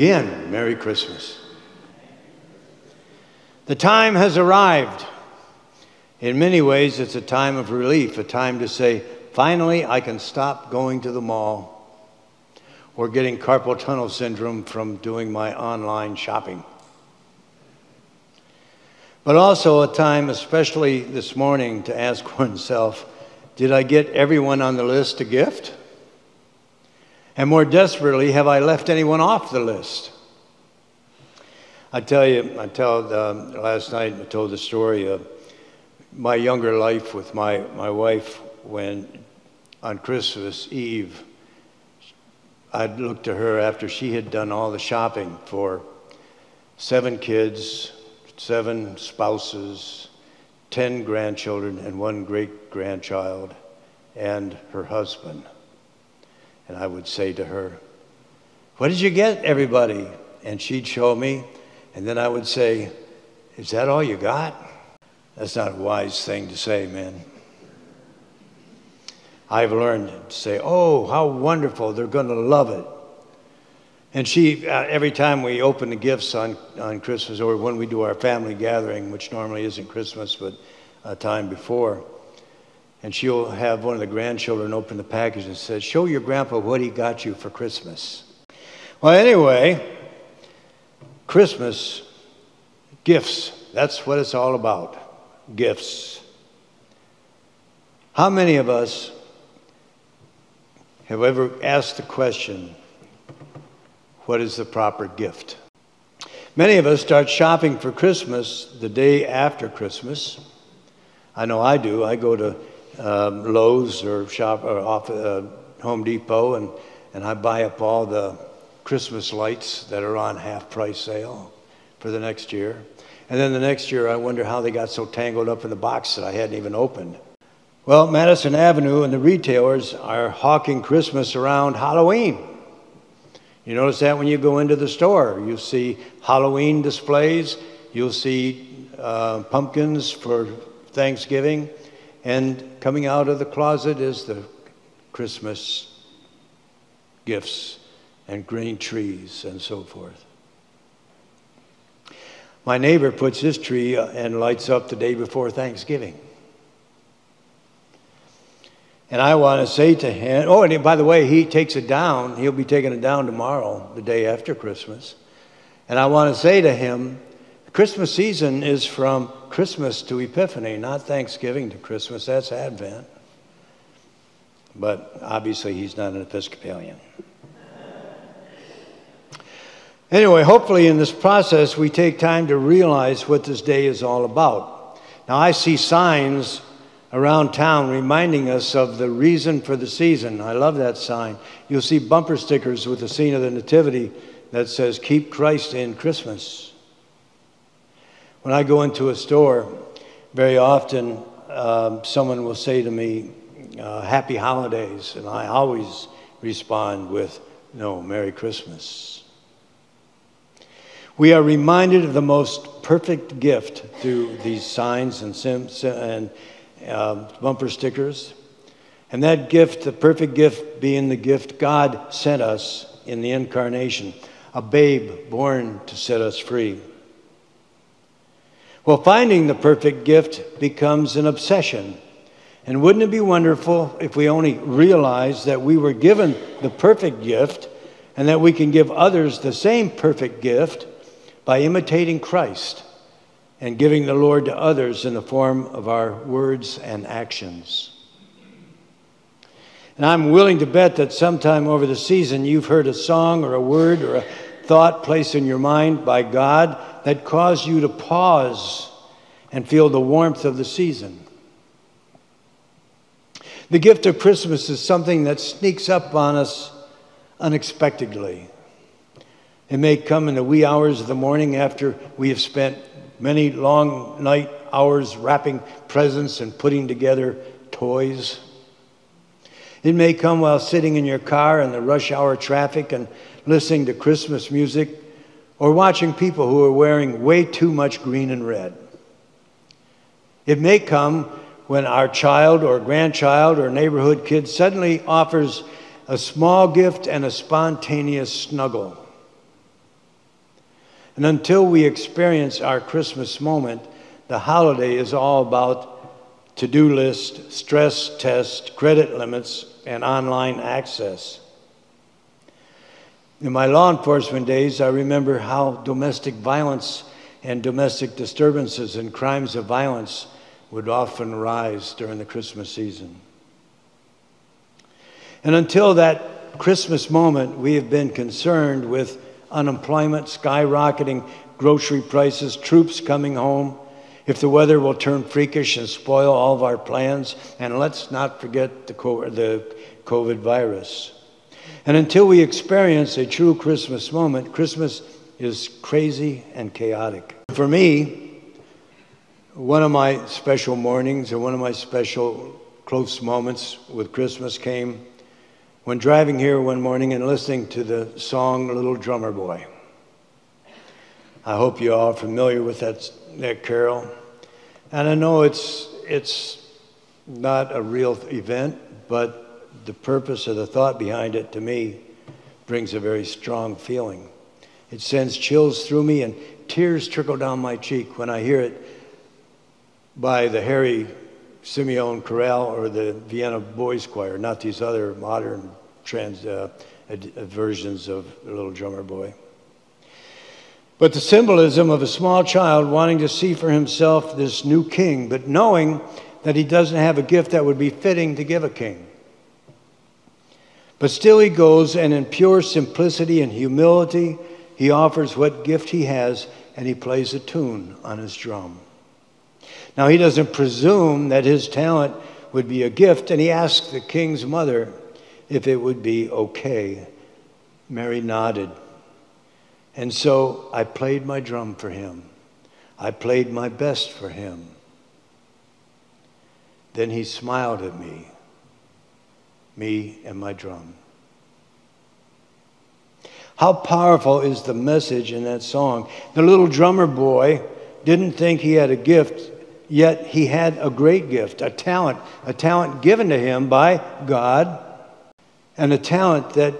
again, Merry Christmas. The time has arrived. In many ways, it's a time of relief, a time to say, finally, I can stop going to the mall or getting carpal tunnel syndrome from doing my online shopping. But also a time, especially this morning, to ask oneself, did I get everyone on the list a gift? And more desperately, have I left anyone off the list? I tell you, I told um, last night, I told the story of my younger life with my, my wife when on Christmas Eve, I'd look to her after she had done all the shopping for seven kids, seven spouses, ten grandchildren, and one great grandchild, and her husband. And I would say to her, What did you get, everybody? And she'd show me, and then I would say, Is that all you got? That's not a wise thing to say, man. I've learned to say, Oh, how wonderful, they're going to love it. And she, uh, every time we open the gifts on, on Christmas or when we do our family gathering, which normally isn't Christmas but a time before, and she'll have one of the grandchildren open the package and says, Show your grandpa what he got you for Christmas. Well, anyway, Christmas, gifts, that's what it's all about gifts. How many of us have ever asked the question, What is the proper gift? Many of us start shopping for Christmas the day after Christmas. I know I do. I go to um, Lowe's or shop or off uh, Home Depot, and, and I buy up all the Christmas lights that are on half price sale for the next year. And then the next year, I wonder how they got so tangled up in the box that I hadn't even opened. Well, Madison Avenue and the retailers are hawking Christmas around Halloween. You notice that when you go into the store, you see Halloween displays, you'll see uh, pumpkins for Thanksgiving, and coming out of the closet is the Christmas gifts and green trees and so forth. My neighbor puts his tree and lights up the day before Thanksgiving. And I want to say to him, oh, and by the way, he takes it down. He'll be taking it down tomorrow, the day after Christmas. And I want to say to him, Christmas season is from Christmas to Epiphany, not Thanksgiving to Christmas. That's Advent. But obviously, he's not an Episcopalian. Anyway, hopefully, in this process, we take time to realize what this day is all about. Now, I see signs around town reminding us of the reason for the season. I love that sign. You'll see bumper stickers with the scene of the Nativity that says, Keep Christ in Christmas. When I go into a store, very often um, someone will say to me, uh, Happy Holidays, and I always respond with, No, Merry Christmas. We are reminded of the most perfect gift through these signs and, sim- and uh, bumper stickers. And that gift, the perfect gift, being the gift God sent us in the incarnation, a babe born to set us free. Well, finding the perfect gift becomes an obsession. And wouldn't it be wonderful if we only realized that we were given the perfect gift and that we can give others the same perfect gift by imitating Christ and giving the Lord to others in the form of our words and actions? And I'm willing to bet that sometime over the season you've heard a song or a word or a thought placed in your mind by God that caused you to pause and feel the warmth of the season. The gift of Christmas is something that sneaks up on us unexpectedly. It may come in the wee hours of the morning after we have spent many long night hours wrapping presents and putting together toys. It may come while sitting in your car in the rush hour traffic and listening to Christmas music or watching people who are wearing way too much green and red. It may come when our child or grandchild or neighborhood kid suddenly offers a small gift and a spontaneous snuggle. And until we experience our Christmas moment, the holiday is all about to do list, stress test, credit limits, and online access. In my law enforcement days, I remember how domestic violence and domestic disturbances and crimes of violence would often rise during the Christmas season. And until that Christmas moment, we have been concerned with unemployment skyrocketing, grocery prices, troops coming home, if the weather will turn freakish and spoil all of our plans, and let's not forget the COVID virus. And until we experience a true Christmas moment, Christmas is crazy and chaotic. For me, one of my special mornings and one of my special close moments with Christmas came when driving here one morning and listening to the song Little Drummer Boy. I hope you all are familiar with that, that carol. And I know it's, it's not a real event, but the purpose of the thought behind it to me brings a very strong feeling. It sends chills through me and tears trickle down my cheek when I hear it by the Harry Simeon Chorale or the Vienna Boys Choir, not these other modern trans, uh, versions of Little Drummer Boy. But the symbolism of a small child wanting to see for himself this new king, but knowing that he doesn't have a gift that would be fitting to give a king. But still, he goes, and in pure simplicity and humility, he offers what gift he has, and he plays a tune on his drum. Now, he doesn't presume that his talent would be a gift, and he asks the king's mother if it would be okay. Mary nodded. And so I played my drum for him. I played my best for him. Then he smiled at me me and my drum. How powerful is the message in that song? The little drummer boy didn't think he had a gift, yet he had a great gift, a talent, a talent given to him by God, and a talent that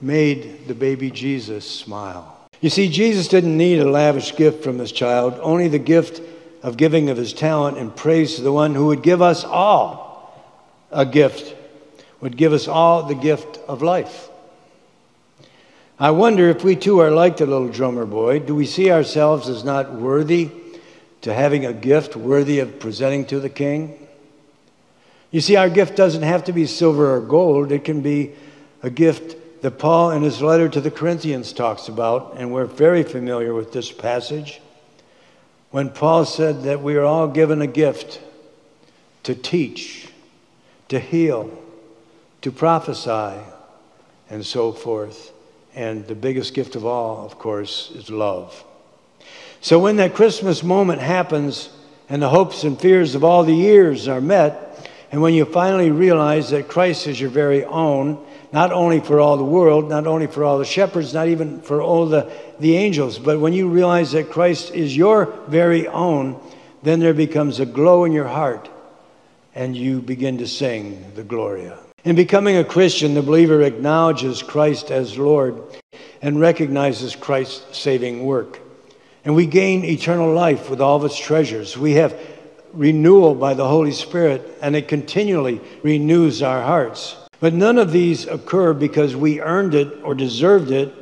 made the baby Jesus smile. You see, Jesus didn't need a lavish gift from his child, only the gift of giving of his talent and praise to the one who would give us all a gift would give us all the gift of life. I wonder if we too are like the little drummer boy. Do we see ourselves as not worthy to having a gift worthy of presenting to the king? You see, our gift doesn't have to be silver or gold, it can be a gift that Paul in his letter to the Corinthians talks about, and we're very familiar with this passage. When Paul said that we are all given a gift to teach, to heal, to prophesy, and so forth. And the biggest gift of all, of course, is love. So when that Christmas moment happens and the hopes and fears of all the years are met, and when you finally realize that Christ is your very own, not only for all the world, not only for all the shepherds, not even for all the, the angels, but when you realize that Christ is your very own, then there becomes a glow in your heart and you begin to sing the Gloria. In becoming a Christian, the believer acknowledges Christ as Lord and recognizes Christ's saving work. And we gain eternal life with all of its treasures. We have renewal by the Holy Spirit, and it continually renews our hearts. But none of these occur because we earned it or deserved it.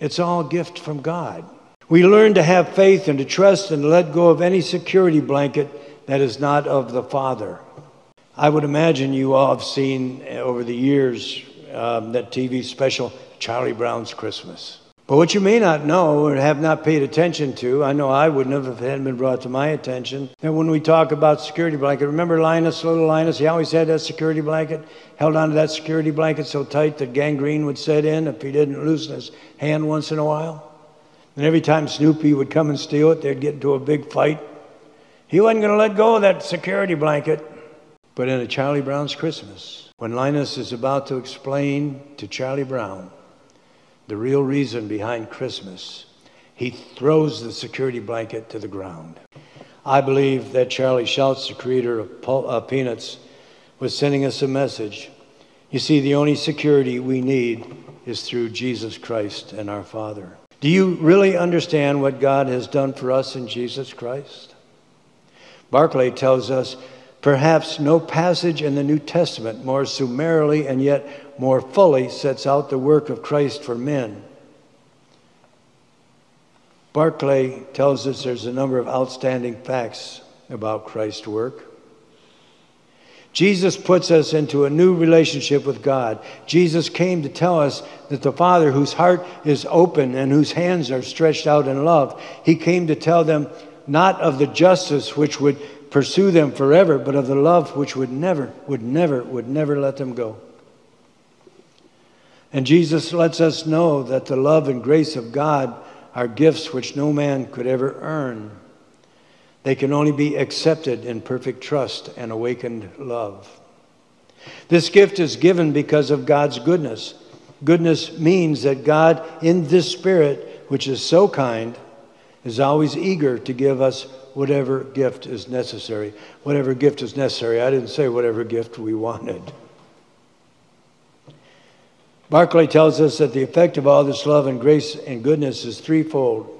It's all gift from God. We learn to have faith and to trust and to let go of any security blanket that is not of the Father. I would imagine you all have seen over the years um, that TV special, Charlie Brown's Christmas. But what you may not know or have not paid attention to, I know I wouldn't have if it hadn't been brought to my attention, that when we talk about security blanket, remember Linus, little Linus, he always had that security blanket, held onto that security blanket so tight that gangrene would set in if he didn't loosen his hand once in a while. And every time Snoopy would come and steal it, they'd get into a big fight. He wasn't going to let go of that security blanket. But in a Charlie Brown's Christmas, when Linus is about to explain to Charlie Brown the real reason behind Christmas, he throws the security blanket to the ground. I believe that Charlie Schulz, the creator of uh, Peanuts, was sending us a message. You see, the only security we need is through Jesus Christ and our Father. Do you really understand what God has done for us in Jesus Christ? Barclay tells us perhaps no passage in the New Testament more summarily and yet more fully sets out the work of Christ for men. Barclay tells us there's a number of outstanding facts about Christ's work. Jesus puts us into a new relationship with God. Jesus came to tell us that the Father, whose heart is open and whose hands are stretched out in love, he came to tell them not of the justice which would pursue them forever, but of the love which would never, would never, would never let them go. And Jesus lets us know that the love and grace of God are gifts which no man could ever earn. They can only be accepted in perfect trust and awakened love. This gift is given because of God's goodness. Goodness means that God, in this Spirit, which is so kind, is always eager to give us whatever gift is necessary. Whatever gift is necessary. I didn't say whatever gift we wanted. Barclay tells us that the effect of all this love and grace and goodness is threefold.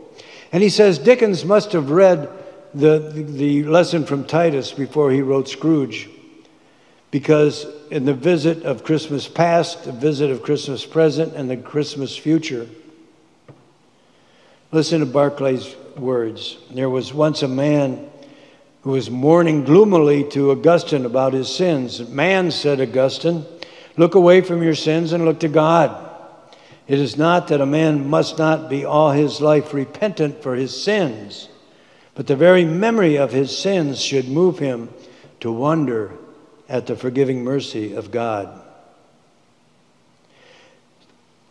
And he says Dickens must have read the, the lesson from Titus before he wrote Scrooge. Because in the visit of Christmas past, the visit of Christmas present, and the Christmas future, listen to Barclay's words. There was once a man who was mourning gloomily to Augustine about his sins. Man, said Augustine, look away from your sins and look to God. It is not that a man must not be all his life repentant for his sins but the very memory of his sins should move him to wonder at the forgiving mercy of God.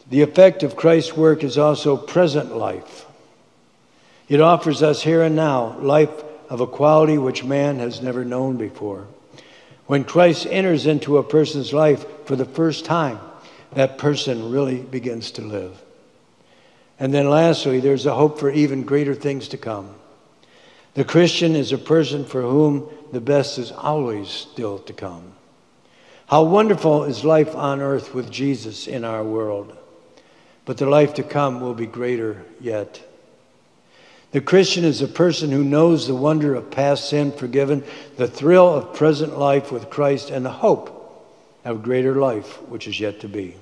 The effect of Christ's work is also present life. It offers us here and now life of a quality which man has never known before. When Christ enters into a person's life for the first time, that person really begins to live. And then lastly, there's a hope for even greater things to come. The Christian is a person for whom the best is always still to come. How wonderful is life on earth with Jesus in our world, but the life to come will be greater yet. The Christian is a person who knows the wonder of past sin forgiven, the thrill of present life with Christ, and the hope of greater life which is yet to be.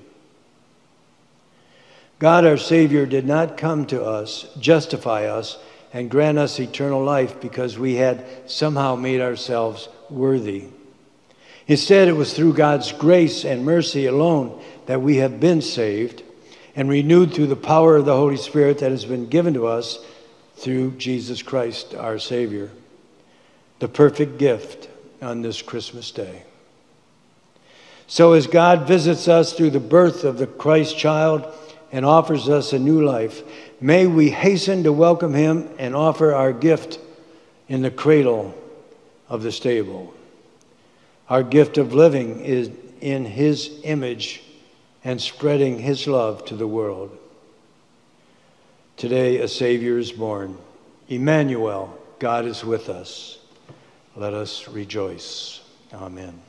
God our Savior did not come to us, justify us, and grant us eternal life because we had somehow made ourselves worthy. Instead, it was through God's grace and mercy alone that we have been saved and renewed through the power of the Holy Spirit that has been given to us through Jesus Christ, our Savior. The perfect gift on this Christmas day. So, as God visits us through the birth of the Christ child and offers us a new life, May we hasten to welcome him and offer our gift in the cradle of the stable. Our gift of living is in his image and spreading his love to the world. Today, a Savior is born. Emmanuel, God is with us. Let us rejoice. Amen.